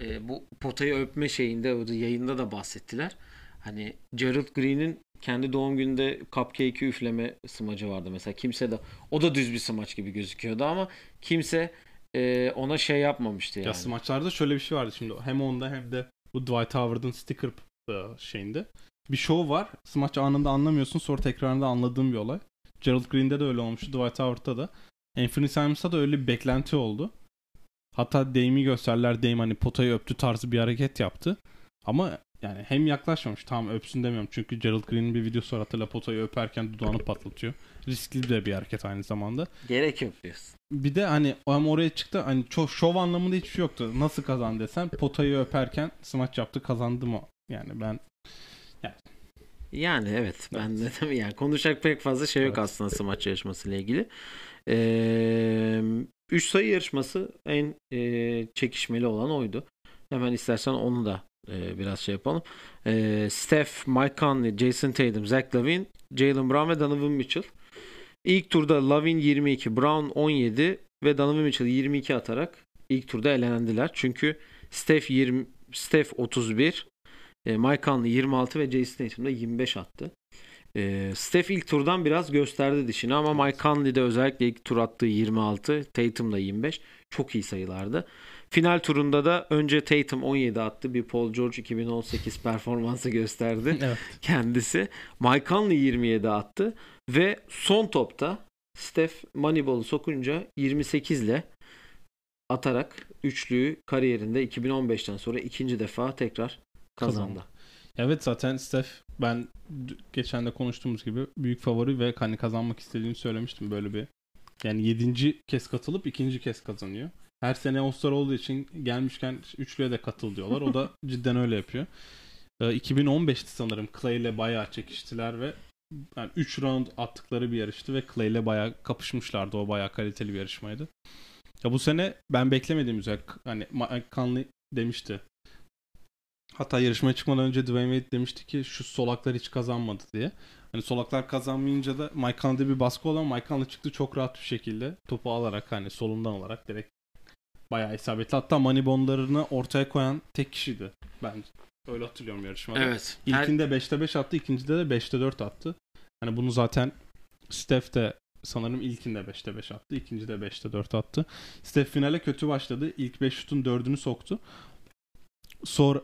e, bu potayı öpme şeyinde o da yayında da bahsettiler. Hani Gerald Green'in kendi doğum gününde cupcake'i üfleme smacı vardı mesela. Kimse de o da düz bir smaç gibi gözüküyordu ama kimse e, ona şey yapmamıştı yani. Ya smaçlarda şöyle bir şey vardı şimdi hem onda hem de bu Dwight Howard'ın sticker e, şeyinde. Bir show var. Smaç anında anlamıyorsun sonra tekrarında anladığın bir olay. Gerald Green'de de öyle olmuştu. Dwight Howard'da da. Anthony Simons'ta da öyle bir beklenti oldu. Hatta Dame'i gösterdiler. Dame hani potayı öptü tarzı bir hareket yaptı. Ama yani hem yaklaşmamış. Tamam öpsün demiyorum. Çünkü Gerald Green'in bir videosu var. Hatırla potayı öperken dudağını patlatıyor. Riskli de bir hareket aynı zamanda. Gerek yok diyorsun. Bir de hani hem oraya çıktı hani çok şov anlamında hiçbir şey yoktu. Nasıl kazandı desen potayı öperken smaç yaptı kazandı mı? Yani ben Yani evet ben de tabii yani konuşacak pek fazla şey yok Evet. aslında smaç yarışması ile ilgili. Ee, üç sayı yarışması en e, çekişmeli olan oydu. Hemen istersen onu da e, biraz şey yapalım. Ee, Steph, Mike Conley, Jason Tatum, Zach Lavine, Jalen Brown ve Donovan Mitchell. İlk turda Lavine 22, Brown 17 ve Donovan Mitchell 22 atarak ilk turda elendiler. Çünkü Steph 20 Steph 31, e, Mike Conley 26 ve Jason Tatum da 25 attı. E, Steph ilk turdan biraz gösterdi dişini ama Mike Conley de özellikle ilk tur attığı 26, Tatum da 25. Çok iyi sayılardı. Final turunda da önce Tatum 17 attı. Bir Paul George 2018 performansı gösterdi evet. kendisi. Mike Conley 27 attı ve son topta Steph Moneyball'u sokunca 28 ile atarak üçlüyü kariyerinde 2015'ten sonra ikinci defa tekrar kazandı. Kazandı. Evet zaten Steph ben geçen de konuştuğumuz gibi büyük favori ve hani kazanmak istediğini söylemiştim böyle bir. Yani yedinci kez katılıp ikinci kez kazanıyor. Her sene All-Star olduğu için gelmişken üçlüye de katıl diyorlar. O da cidden öyle yapıyor. Ee, 2015'ti sanırım Clay ile bayağı çekiştiler ve yani 3 round attıkları bir yarıştı ve Clay ile bayağı kapışmışlardı. O bayağı kaliteli bir yarışmaydı. Ya bu sene ben beklemediğim üzere hani Mike Conley demişti. Hatta yarışmaya çıkmadan önce Dwayne Wade demişti ki şu solaklar hiç kazanmadı diye. Hani solaklar kazanmayınca da Mike Conley'de bir baskı olan Mike Conley çıktı çok rahat bir şekilde topu alarak hani solundan olarak direkt bayağı isabetli. Hatta Moneyball'larını ortaya koyan tek kişiydi. Ben öyle hatırlıyorum yarışmada. Evet. İlkinde 5'te 5 attı, ikincide de 5'te 4 attı. Hani bunu zaten Steph de sanırım ilkinde 5'te 5 attı, ikincide 5'te 4 attı. Steph finale kötü başladı. İlk 5 şutun 4'ünü soktu.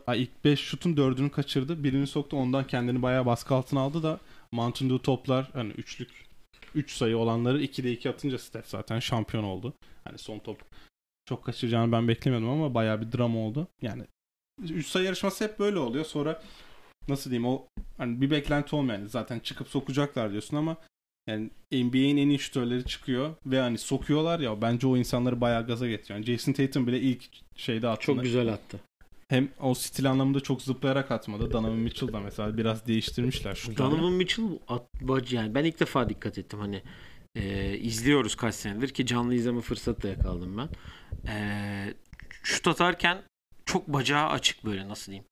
Ay, ilk 5 şutun 4'ünü kaçırdı. Birini soktu. Ondan kendini bayağı baskı altına aldı da Mountain Dew toplar hani üçlük 3 sayı olanları 2'de 2 atınca Steph zaten şampiyon oldu. Hani son top çok kaçıracağını ben beklemiyordum ama bayağı bir drama oldu. Yani 3 sayı yarışması hep böyle oluyor. Sonra nasıl diyeyim o hani bir beklenti olmayan zaten çıkıp sokacaklar diyorsun ama yani NBA'in en iyi şutörleri çıkıyor ve hani sokuyorlar ya bence o insanları bayağı gaza getiriyor. Yani Jason Tatum bile ilk şeyde attığında Çok güzel attı. Hem o stil anlamında çok zıplayarak atmadı. Donovan Mitchell da mesela biraz değiştirmişler şutlarını. Donovan Mitchell at, bacı- yani ben ilk defa dikkat ettim hani e, izliyoruz kaç senedir ki canlı izleme fırsatı da yakaladım ben. E, şut atarken çok bacağı açık böyle nasıl diyeyim.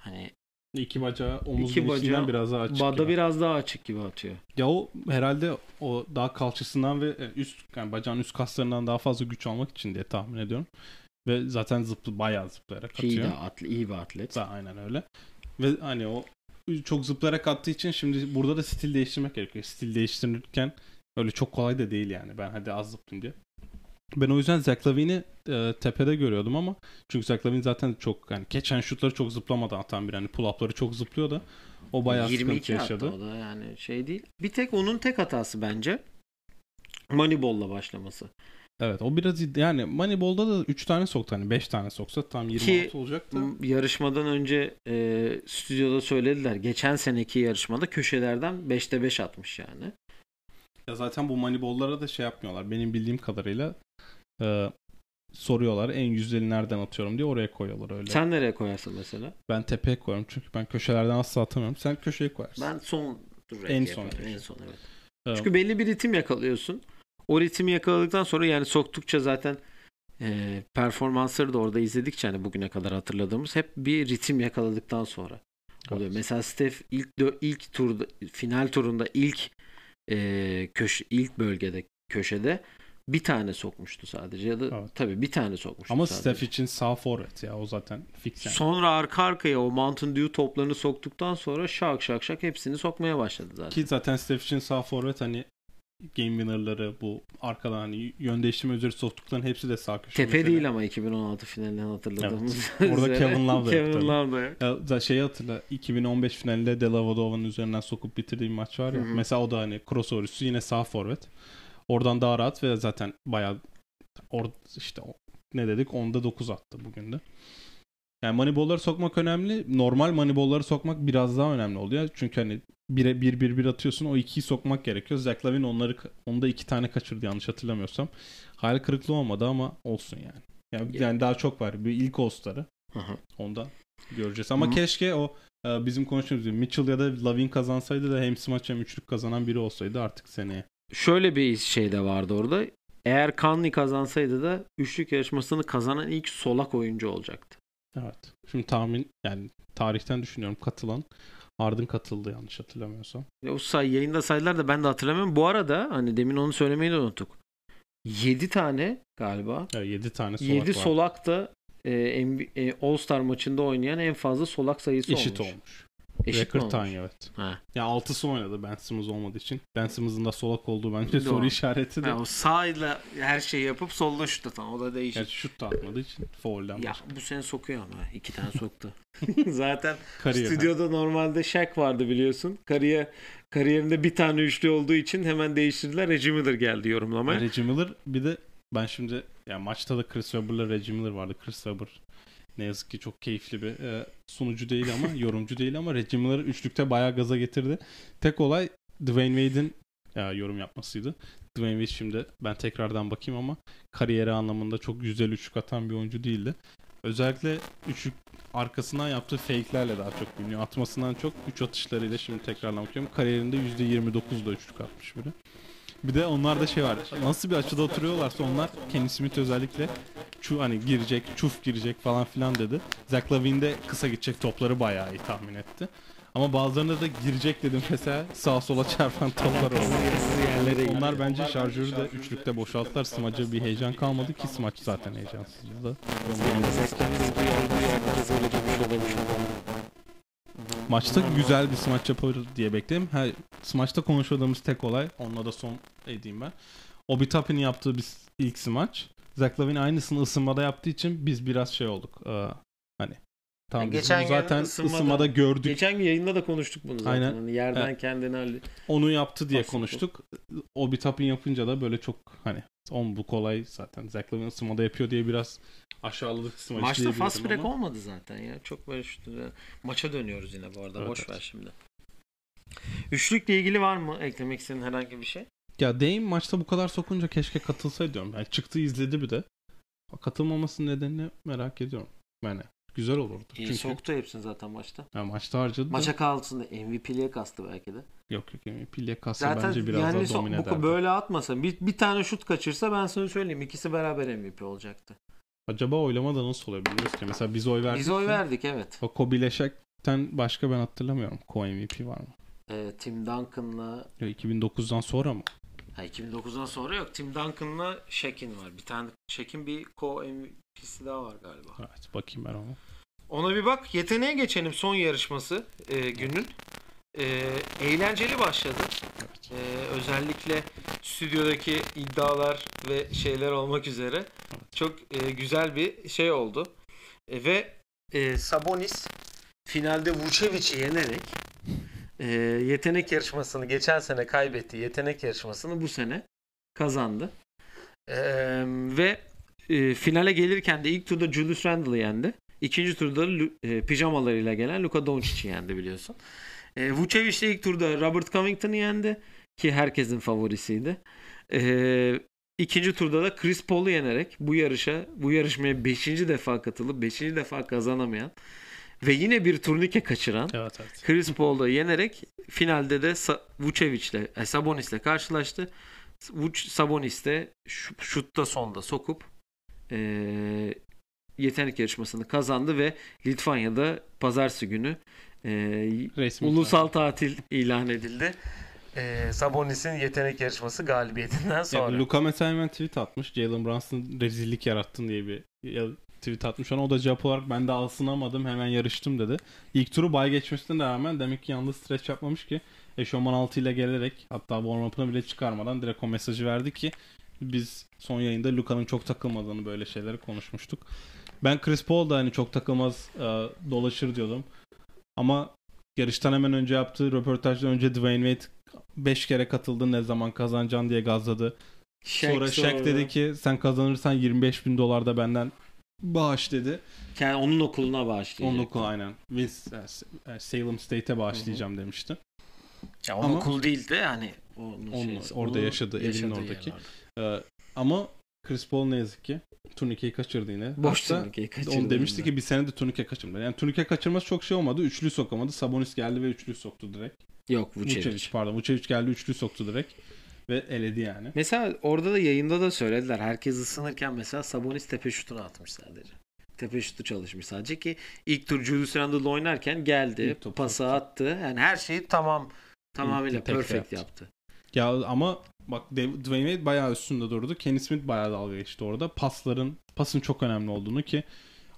Hani İki bacağı omuz İki genişliğinden bacağı- biraz daha açık. Bada gibi. biraz daha açık gibi atıyor. Ya o herhalde o daha kalçasından ve e, üst yani bacağın üst kaslarından daha fazla güç almak için diye tahmin ediyorum. Ve zaten zıplı bayağı zıplayarak Ki iyi, atıyor. de atlet, iyi bir atlet. Da, aynen öyle. Ve hani o çok zıplayarak attığı için şimdi burada da stil değiştirmek gerekiyor. Stil değiştirirken öyle çok kolay da değil yani. Ben hadi az zıplayayım diye. Ben o yüzden Zach Lavine'i e, tepede görüyordum ama çünkü Zach Lavine zaten çok yani geçen şutları çok zıplamadan atan bir hani pull-up'ları çok zıplıyor da o bayağı 22 sıkıntı yaşadı. o da yani şey değil. Bir tek onun tek hatası bence Moneyball'la başlaması. Evet o biraz yani Moneyball'da da 3 tane soktu hani 5 tane soksa tam 26 Ki- olacak da. M- Yarışmadan önce e, stüdyoda söylediler. Geçen seneki yarışmada köşelerden 5'te 5 atmış yani. Ya zaten bu Moneyball'lara da şey yapmıyorlar. Benim bildiğim kadarıyla e, soruyorlar en yüzdeli nereden atıyorum diye oraya koyuyorlar öyle. Sen nereye koyarsın mesela? Ben tepeye koyuyorum çünkü ben köşelerden asla atamıyorum. Sen köşeye koyarsın. Ben son En son en son. Evet. Çünkü belli bir ritim yakalıyorsun. O ritmi yakaladıktan sonra yani soktukça zaten e, performansları da orada izledikçe hani bugüne kadar hatırladığımız hep bir ritim yakaladıktan sonra oluyor. Evet. Mesela Steph ilk ilk turda final turunda ilk e, köşe ilk bölgede köşede bir tane sokmuştu sadece ya da Evet. tabii bir tane sokmuştu Ama sadece. Steph için sağ forvet ya o zaten fix yani. Sonra arka arkaya o Mountain Dew toplarını soktuktan sonra şak şak şak hepsini sokmaya başladı zaten. Ki zaten Steph için sağ forvet hani game winner'ları bu arkadan hani yön değiştirme üzeri soktukların hepsi de sağ köşe. Tepe Mesela- değil ama 2016 finalinden hatırladığımız. Orada üzere. Kevin Love da Kevin. Love da. Ya şeyi hatırla 2015 finalinde Delavadova'nın üzerinden sokup bitirdiği maç var ya. Hı hı. Mesela o da hani crossover üstü yine sağ forvet. Oradan daha rahat ve zaten bayağı or işte ne dedik 10'da 9 attı bugün de. Yani Moneyball'ları sokmak önemli. Normal Moneyball'ları sokmak biraz daha önemli oluyor. Çünkü hani 1'e 1 1 1 atıyorsun. O ikiyi sokmak gerekiyor. Zach Lavin onları onda iki tane kaçırdı yanlış hatırlamıyorsam. Hayal kırıklığı olmadı ama olsun yani. Yani, yani daha çok var. Bir ilk All-Star'ı. Hı hı. Onda göreceğiz. Ama Hı. keşke o e, bizim konuştuğumuz gibi Mitchell ya da Lavin kazansaydı da hem smaç hem üçlük kazanan biri olsaydı artık seneye. Şöyle bir şey de vardı orada. Eğer Conley kazansaydı da üçlük yarışmasını kazanan ilk solak oyuncu olacaktı. Evet. Şimdi tahmin yani tarihten düşünüyorum katılan Harden katıldı yanlış hatırlamıyorsam. Ya O say yayında saydılar da ben de hatırlamıyorum. Bu arada hani demin onu söylemeyi de unuttuk. 7 tane galiba. Evet, 7 tane solak 7 var. solak da e, e, All-Star maçında oynayan en fazla solak sayısı Eşit olmuş. olmuş. Eşit Record time evet. Ha. Ya altısı oynadı Ben Simmons olmadığı için. Ben Simmons'ın da solak olduğu bence Doğru. soru işareti de. Ha, o sağıyla her şeyi yapıp solla şut atan. O da değişik. Gerçi şut da atmadığı için foul'den Ya başka. bu sene sokuyor ama. iki tane soktu. Zaten Kariyer. stüdyoda normalde Shaq vardı biliyorsun. Kariyer kariyerinde bir tane üçlü olduğu için hemen değiştirdiler. Reggie Miller geldi yorumlamaya. Reggie Miller bir de ben şimdi ya maçta da Chris Webber'la Reggie Miller vardı. Chris Webber ne yazık ki çok keyifli bir e, sunucu değil ama yorumcu değil ama Reggie Miller üçlükte bayağı gaza getirdi. Tek olay Dwayne Wade'in ya, yorum yapmasıydı. Dwayne Wade şimdi ben tekrardan bakayım ama kariyeri anlamında çok güzel üçlük atan bir oyuncu değildi. Özellikle üçlük arkasından yaptığı fake'lerle daha çok biliniyor. Atmasından çok üç atışlarıyla şimdi tekrardan bakıyorum. Kariyerinde %29'da üçlük atmış biri. Bir de onlarda şey var. Nasıl bir açıda oturuyorlarsa onlar Kenny Smith özellikle şu hani girecek, çuf girecek falan filan dedi. Zach Lavine de kısa gidecek topları bayağı iyi tahmin etti. Ama bazılarında da girecek dedim mesela sağa sola çarpan toplar oldu. gidiyor. Onlar bence şarjörü de üçlükte boşalttılar. Smaç'a bir heyecan kalmadı ki smaç zaten heyecansızdı da. Maçta güzel bir smaç yapar diye bekledim. Her smaçta konuşmadığımız tek olay, onunla da son edeyim ben. Obi Toppin'in yaptığı bir ilk smaç. Zach Lavine aynısını ısınmada yaptığı için biz biraz şey olduk. Tamam Yani geçen bunu zaten ısınmada- ısınmada gördük. Geçen gün yayında da konuştuk bunu zaten. Aynen. Hani yerden Evet. kendini halli. Onu yaptı diye Aslında. konuştuk. Obi Toppin yapınca da böyle çok hani on bu kolay zaten. Zach Lavine ısınmada yapıyor diye biraz aşağıladık smaç Maçta fast break ama. olmadı zaten ya. Çok böyle şut- maça dönüyoruz yine bu arada. Evet, Boş evet. ver şimdi. Üçlükle ilgili var mı eklemek istediğin herhangi bir şey? Ya Dame maçta bu kadar sokunca keşke katılsaydı diyorum. Yani çıktı izledi bir de. Katılmamasının nedenini merak ediyorum. Yani güzel olurdu. İyi Çünkü soktu hepsini zaten maçta. ya maçta harcadı da. Maça kalsın da MVP'liğe kastı belki de. Yok yok MVP'liye kalsa Zaten bence biraz yani daha domine bu ederdi. böyle atmasa bir, bir tane şut kaçırsa ben sana söyleyeyim ikisi beraber MVP olacaktı. Acaba oylama da nasıl bilmiyoruz ki. Mesela biz oy verdik. Biz oy verdik evet. O Kobe ile Shaq'ten başka ben hatırlamıyorum. Co-MVP var mı? Ee, Tim Duncan'la Ya 2009'dan sonra mı? ha, 2009'dan sonra yok. Tim Duncan'la Shaq'in var. Bir tane Shaq'in bir co-MVP'si daha var galiba. Evet bakayım ben ona. Ona bir bak. Yeteneğe geçelim son yarışması e, günün. E, eğlenceli başladı. E, özellikle stüdyodaki iddialar ve şeyler olmak üzere çok e, güzel bir şey oldu. E, ve e, Sabonis finalde Vucevic'i yenerek e, yetenek yarışmasını geçen sene kaybetti. Yetenek yarışmasını bu sene kazandı. Ee, ve e, finale gelirken de ilk turda Julius Randle'ı yendi. İkinci turda e, pijamalarıyla gelen Luka Doncic'i yendi biliyorsun. E, Vucevic de ilk turda Robert Covington'ı yendi ki herkesin favorisiydi. E, ikinci turda da Chris Paul'u yenerek bu yarışa, bu yarışmaya 5. defa katılıp 5. defa kazanamayan ve yine bir turnike kaçıran Evet evet. Chris Paul'u yenerek finalde de Sa- Vucevic'le, e, Sabonis'le karşılaştı. Vuc- Sabonis de şu- şutta sonda sokup e, yetenek yarışmasını kazandı ve Litvanya'da pazartesi günü e, Resmi ulusal tatil ilan edildi. E, Sabonis'in yetenek yarışması galibiyetinden Ya, sonra. Luka mesela hemen tweet atmış. Jalen Brunson rezillik yarattın diye bir ya- tweet atmış. Ona o da cevap olarak ben de alsınamadım hemen yarıştım dedi. İlk turu bay geçmesine rağmen demek ki yalnız stretch yapmamış ki eşofman altı ile gelerek hatta warm-up'ını bile çıkarmadan direkt o mesajı verdi ki biz son yayında Luka'nın çok takılmadığını böyle şeyleri konuşmuştuk. Ben Chris Paul da hani çok takılmaz e, dolaşır diyordum. Ama yarıştan hemen önce yaptığı röportajdan önce Dwayne Wade 5 kere katıldı ne zaman kazanacaksın diye gazladı. Shaq Sonra Shaq dedi ki sen kazanırsan 25 bin dolar da benden bağış dedi. Yani onun okuluna bağışlayacak. Onun okulu aynen. Vince, e, Salem State'e bağışlayacağım demişti. Ya onun Ama- okul değil de hani onun Onun şeysi, orada onun yaşadığı, evinin yaşadığı oradaki. Ee, ama Chris Paul ne yazık ki turnikeyi kaçırdı yine. Boş Hatta turnikeyi kaçırdı Onu demişti ki bir sene de turnike kaçırmadı. Yani turnike kaçırması çok şey olmadı. Üçlü sokamadı. Sabonis geldi ve üçlü soktu direkt. Yok Vucevic. Vucevic pardon. Vucevic geldi üçlü soktu direkt. Ve eledi yani. Mesela orada da yayında da söylediler. Herkes ısınırken mesela Sabonis tepe şutunu atmış sadece. Tepe şutu çalışmış sadece ki ilk tur Julius Randle oynarken geldi. Pası attı. Yani her şeyi tamam tamamıyla perfect yaptı. yaptı. Ya ama bak Dwayne Wade bayağı üstünde durdu. Kenny Smith bayağı dalga geçti orada. Pasların, pasın çok önemli olduğunu ki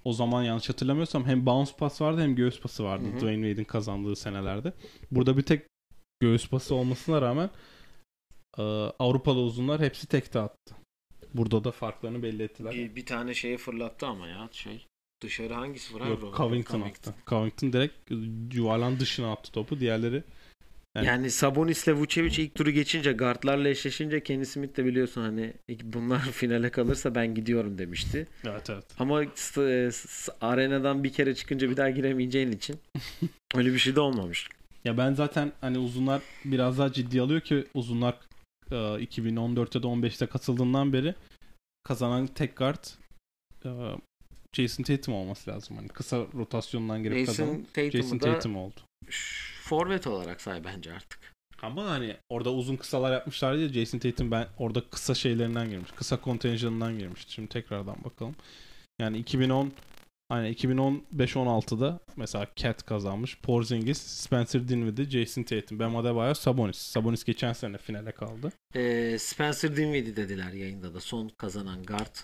o zaman yanlış hatırlamıyorsam hem bounce pas vardı hem göğüs pası vardı Hı hı. Dwayne Wade'in kazandığı senelerde. Burada bir tek göğüs pası olmasına rağmen e, Avrupalı uzunlar hepsi tekte attı. Burada da farklarını belli ettiler. Bir, bir tane şeye fırlattı ama ya şey. Dışarı hangisi fırlattı? Yok Covington attı. Covington direkt yuvarlan dışına attı topu. Diğerleri Yani, Yani- Sabonis'le Vucevic ilk turu geçince guardlarla eşleşince Kenny Smith de biliyorsun hani bunlar finale kalırsa ben gidiyorum demişti. evet evet. Ama s- arenadan bir kere çıkınca bir daha giremeyeceğin için öyle bir şey de olmamış. Ya ben zaten hani uzunlar biraz daha ciddi alıyor ki uzunlar e, 2014'te de 15'te katıldığından beri kazanan tek guard e, Jason Tatum olması lazım. Hani kısa rotasyondan girip kazanan Jason Tatum'u Jason da Tatum oldu. Forvet olarak say bence artık. Ama hani orada uzun kısalar yapmışlar ya Jason Tatum ben orada kısa şeylerinden girmiş. Kısa kontenjanından girmişti. Şimdi tekrardan bakalım. Yani 2010 hani 2015-16'da mesela Cat kazanmış. Porzingis, Spencer Dinwiddie, Jason Tatum, Bam Adebayo, Sabonis. Sabonis geçen sene finale kaldı. Ee, Spencer Dinwiddie dediler yayında da son kazanan guard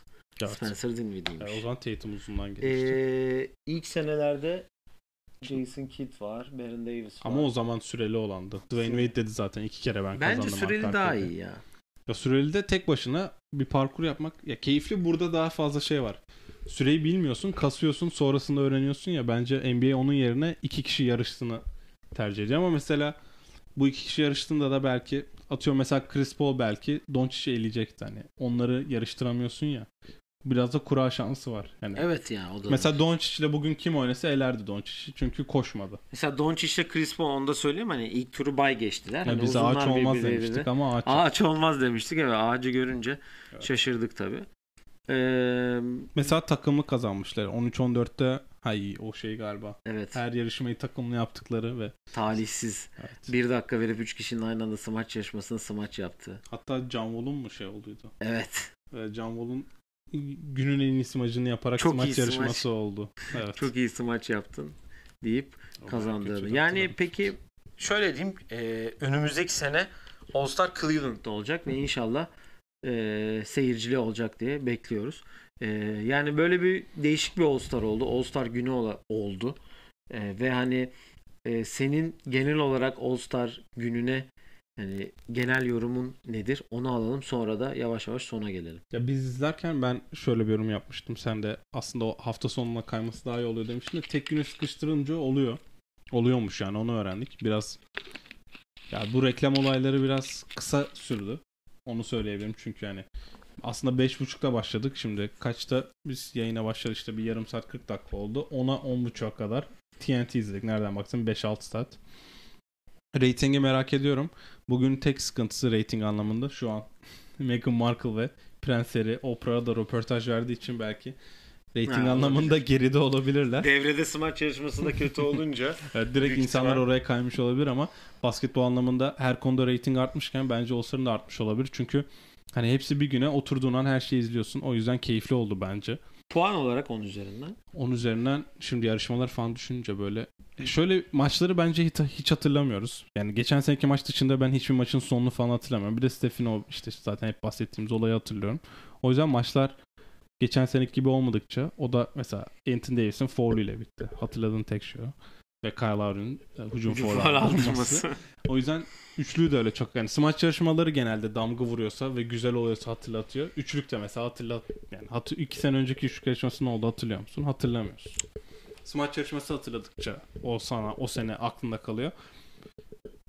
Evet. Spencer Dinwiddie'ymiş. Yani o zaman Tatum uzundan gelmişti. Ee, ilk senelerde Jason Kidd var, Baron Davis var. Ama o zaman süreli olandı. Dwayne Wade dedi zaten iki kere ben Bence kazandım. süreli arka daha arkaya. iyi ya. Ya süreli de tek başına bir parkur yapmak ya keyifli burada daha fazla şey var. Süreyi bilmiyorsun, kasıyorsun, sonrasında öğreniyorsun ya bence NBA onun yerine iki kişi yarıştığını tercih ediyor ama mesela bu iki kişi yarıştığında da belki atıyorum mesela Chris Paul belki Doncic'i eleyecekti hani. Onları yarıştıramıyorsun ya. Biraz da kura şansı var. Yani Evet ya o da. Mesela Doncic ile bugün kim oynasa elerdi Doncic'i çünkü koşmadı. Mesela Doncic'le Chris Paul onu da söyleyeyim hani ilk turu bay geçtiler. Yani Hani biz uzunlar ağaç olmaz birbirleriyle- demiştik ama ağaç. Ağaç olmaz demiştik evet ağacı görünce Evet. şaşırdık tabi. Ee, Mesela takımlı kazanmışlar. 13-14'te hay o şey galiba. evet Her yarışmayı takımlı yaptıkları ve talihsiz. evet. Bir dakika verip üç kişinin aynı anda smaç yarışmasını smaç yaptı. Hatta Can Wall'un mu şey olduydu? Evet. Ee, Can Wall'un günün en iyi smacını yaparak Çok smaç iyi yarışması smaç. oldu. Evet. Çok iyi smaç yaptın deyip kazandığını. Yani peki şöyle diyeyim e, önümüzdeki sene All Star Cleveland'da olacak ve inşallah e, seyircili olacak diye bekliyoruz. E, yani böyle bir değişik bir All Star oldu. All Star günü ola- oldu. E, ve hani e, senin genel olarak All Star gününe yani genel yorumun nedir? Onu alalım sonra da yavaş yavaş sona gelelim. Ya biz izlerken ben şöyle bir yorum yapmıştım. Sen de aslında o hafta sonuna kayması daha iyi oluyor demiştin de tek güne sıkıştırınca oluyor. Oluyormuş yani onu öğrendik. Biraz ya bu reklam olayları biraz kısa sürdü. Onu söyleyebilirim çünkü yani Aslında 5.30'da başladık. Şimdi kaçta biz yayına başladık işte bir yarım saat 40 dakika oldu. Ona 10.30'a kadar TNT izledik. Nereden baksan 5-6 saat. Ratingi merak ediyorum. Bugün tek sıkıntısı rating anlamında şu an Meghan Markle ve Prens Harry Oprah'a da röportaj verdiği için belki rating Ha, anlamında geride olabilirler. Devrede smaç yarışmasında kötü olunca Evet, direkt insanlar ihtimal. oraya kaymış olabilir ama basketbol anlamında her konuda rating artmışken bence All-Star'ın da artmış olabilir. Çünkü hani hepsi bir güne oturduğun an her şeyi izliyorsun. O yüzden keyifli oldu bence. Puan olarak 10 üzerinden. Onun üzerinden şimdi yarışmalar falan düşününce böyle e, şöyle maçları bence hiç, hiç hatırlamıyoruz. Yani geçen seneki maç dışında ben hiçbir maçın sonunu falan hatırlamıyorum. Bir de Stephen o işte zaten hep bahsettiğimiz olayı hatırlıyorum. O yüzden maçlar geçen seneki gibi olmadıkça o da mesela Anthony Davis'in foul ile bitti. Hatırladığın tek şey o. Ve Kyle Lowry'nin e, hücum faul aldırması. aldırması. O yüzden üçlü de öyle çok yani smaç yarışmaları genelde damga vuruyorsa ve güzel oluyorsa hatırlatıyor. Üçlük de mesela hatırlat yani hatı, iki sene önceki üçlük yarışması ne oldu hatırlıyor musun? Hatırlamıyorsun. Smaç yarışması hatırladıkça o sana o sene aklında kalıyor.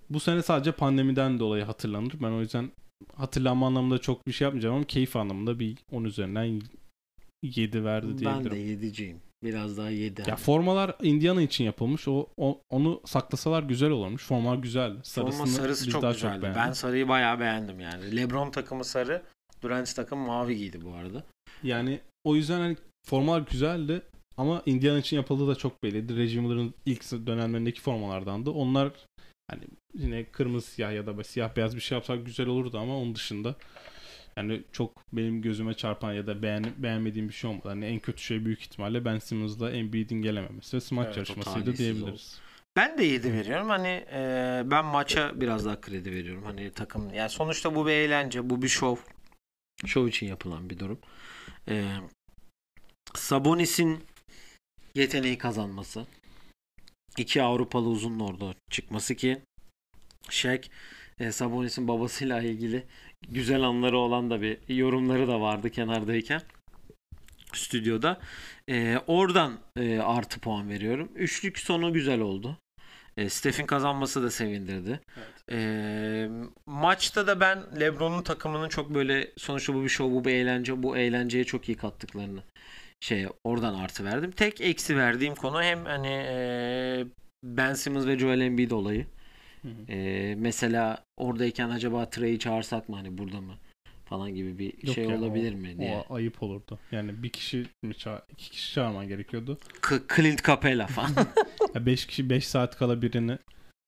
Bu sene sadece pandemiden dolayı hatırlanır. Ben o yüzden hatırlanma anlamında çok bir şey yapmayacağım ama keyif anlamında bir 10 üzerinden 7 verdi ben diyebilirim. de 7'ciyim. Biraz daha 7. Ya formalar Indiana için yapılmış. O, o onu saklasalar güzel olurmuş. Formalar güzeldi. Sarısını Forma sarısı çok daha güzeldi. çok ben sarıyı bayağı beğendim yani. LeBron takımı sarı, Durant takımı mavi giydi bu arada. Yani o yüzden hani formalar güzeldi ama Indiana için yapıldığı da çok belliydi. Reggie Miller'ın ilk dönemlerindeki formalardandı. Onlar hani yine kırmızı siyah ya da siyah beyaz bir şey yapsak güzel olurdu ama onun dışında yani çok benim gözüme çarpan ya da beğen, beğenmediğim bir şey olmadı. Hani en kötü şey büyük ihtimalle Ben Simmons'la Embiid'in gelememesi ve smaç Evet, yarışmasıydı diyebiliriz. Ben de 7 veriyorum. Hani e, ben maça biraz daha kredi veriyorum. Hani takım yani sonuçta bu bir eğlence, bu bir şov. Şov için yapılan bir durum. E, Sabonis'in yeteneği kazanması. iki Avrupalı uzunun orada çıkması ki Shaq e, Sabonis'in babasıyla ilgili güzel anları olan da bir yorumları da vardı kenardayken stüdyoda. E, oradan e, artı puan veriyorum. Üçlük sonu güzel oldu. E, Steph'in kazanması da sevindirdi. E, maçta da ben LeBron'un takımının çok böyle sonuçta bu bir show, bu bir eğlence, bu eğlenceye çok iyi kattıklarını şey oradan artı verdim. Tek eksi verdiğim konu hem hani e, Ben Simmons ve Joel Embiid olayı. Hı hı. E, mesela oradayken acaba Trey'i çağırsak mı hani burada mı falan gibi bir Yok şey ya, olabilir o- mi diye. O ayıp olurdu. Yani bir kişi mi ça iki kişi çağırman gerekiyordu. K- Clint Capella falan. Ya 5 kişi 5 saat kala birini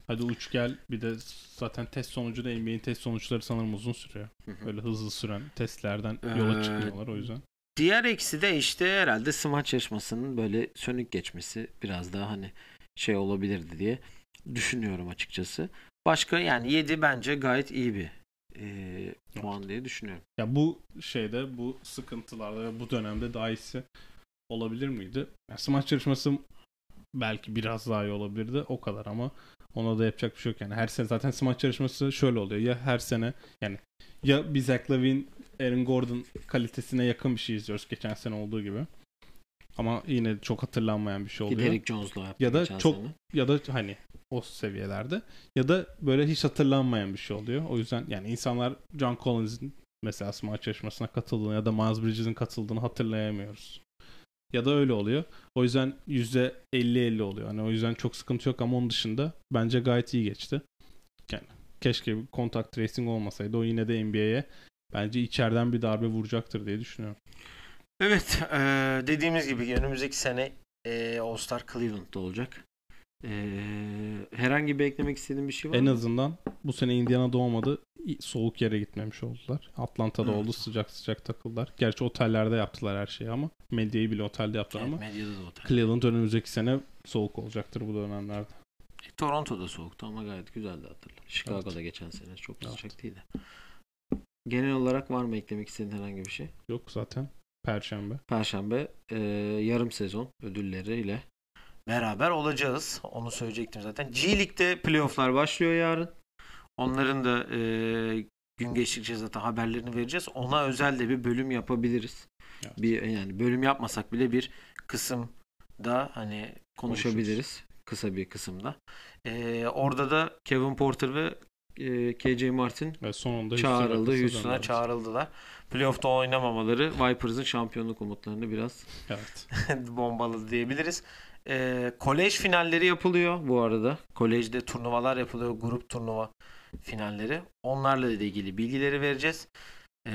hadi uç gel bir de zaten test sonucu da NBA'in test sonuçları sanırım uzun sürüyor. Böyle hızlı süren testlerden yola Ee, çıkmıyorlar o yüzden. Diğer eksi de işte herhalde smaç yarışmasının böyle sönük geçmesi biraz daha hani şey olabilirdi diye düşünüyorum açıkçası. Başka yani 7 bence gayet iyi bir e, puan diye düşünüyorum. Ya bu şeyde bu sıkıntılarda ve bu dönemde daha iyisi olabilir miydi? Ya smaç yarışması belki biraz daha iyi olabilirdi o kadar ama ona da yapacak bir şey yok yani. Her sene zaten smaç yarışması şöyle oluyor. Ya her sene yani ya bir Zach Lavine, Aaron Gordon kalitesine yakın bir şey izliyoruz geçen sene olduğu gibi. Ama yine çok hatırlanmayan bir şey oluyor. Derrick Jones'la Ya da çok- sene. ya da hani o seviyelerde ya da böyle hiç hatırlanmayan bir şey oluyor. O yüzden yani insanlar John Collins'in mesela smaç yarışmasına katıldığını ya da Miles Bridges'in katıldığını hatırlayamıyoruz. Ya da öyle oluyor. O yüzden %50-50 oluyor. Hani o yüzden çok sıkıntı yok ama onun dışında bence gayet iyi geçti. Yani keşke bir contact tracing olmasaydı. O yine de NBA'ye bence içeriden bir darbe vuracaktır diye düşünüyorum. Evet e, dediğimiz gibi önümüzdeki sene e, All Star Cleveland'da olacak. E, herhangi bir eklemek istediğin bir şey var En mı? azından bu sene Indiana'da olmadı. Soğuk yere gitmemiş oldular. Atlanta'da Evet. oldu. Sıcak sıcak takıldılar. Gerçi otellerde yaptılar her şeyi ama medyayı bile otelde yaptılar Evet, ama medyada da otel. Cleveland önümüzdeki sene soğuk olacaktır bu dönemlerde. E, Toronto'da soğuktu ama gayet güzeldi hatırla. Chicago'da geçen sene çok Evet. sıcak değildi. Genel olarak var mı eklemek istediğin herhangi bir şey? Yok zaten Perşembe. Perşembe e, yarım sezon ödülleriyle beraber olacağız. Onu söyleyecektim zaten. G League'de playofflar başlıyor yarın. Onların da e, gün geçtikçe zaten haberlerini vereceğiz. Ona özel de bir bölüm yapabiliriz. Evet. Bir yani bölüm yapmasak bile bir kısımda hani konuşabiliriz. Kısa bir kısımda. E, orada da Kevin Porter ve e, KJ Martin Ve sonunda çağrıldı. Houston'a çağrıldılar. Playoff'ta oynamamaları Vipers'ın şampiyonluk umutlarını biraz Evet. bombaladı diyebiliriz. Ee, kolej finalleri yapılıyor bu arada. Kolejde turnuvalar yapılıyor. Grup turnuva finalleri. Onlarla ilgili bilgileri vereceğiz. Ee,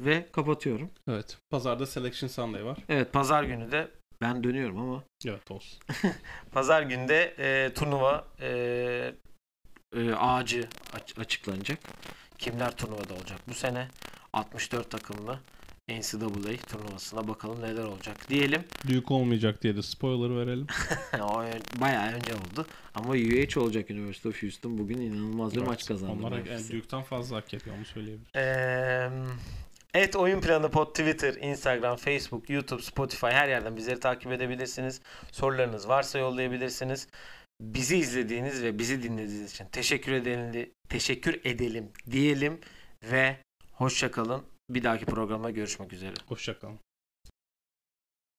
ve kapatıyorum. Evet. Pazarda Selection Sunday var. Evet pazar günü de ben dönüyorum ama Evet olsun. pazar günü de e, turnuva e, e, ağacı aç- açıklanacak. Kimler turnuvada olacak bu sene? 64 takımlı NCAA turnuvasına bakalım neler olacak diyelim. Büyük olmayacak diye de spoiler verelim. o ön- bayağı önce oldu. Ama UH olacak University of Houston bugün inanılmaz bir Evet. maç kazandı. Onlar yani Duke'tan fazla hak ediyor onu söyleyebilirim. Eee, Et Oyun Planı Pod Twitter, Instagram, Facebook, YouTube, Spotify her yerden bizleri takip edebilirsiniz. Sorularınız varsa yollayabilirsiniz. Bizi izlediğiniz ve bizi dinlediğiniz için teşekkür edelim, teşekkür edelim diyelim ve hoşça kalın. Bir dahaki programda görüşmek üzere. Hoşçakalın.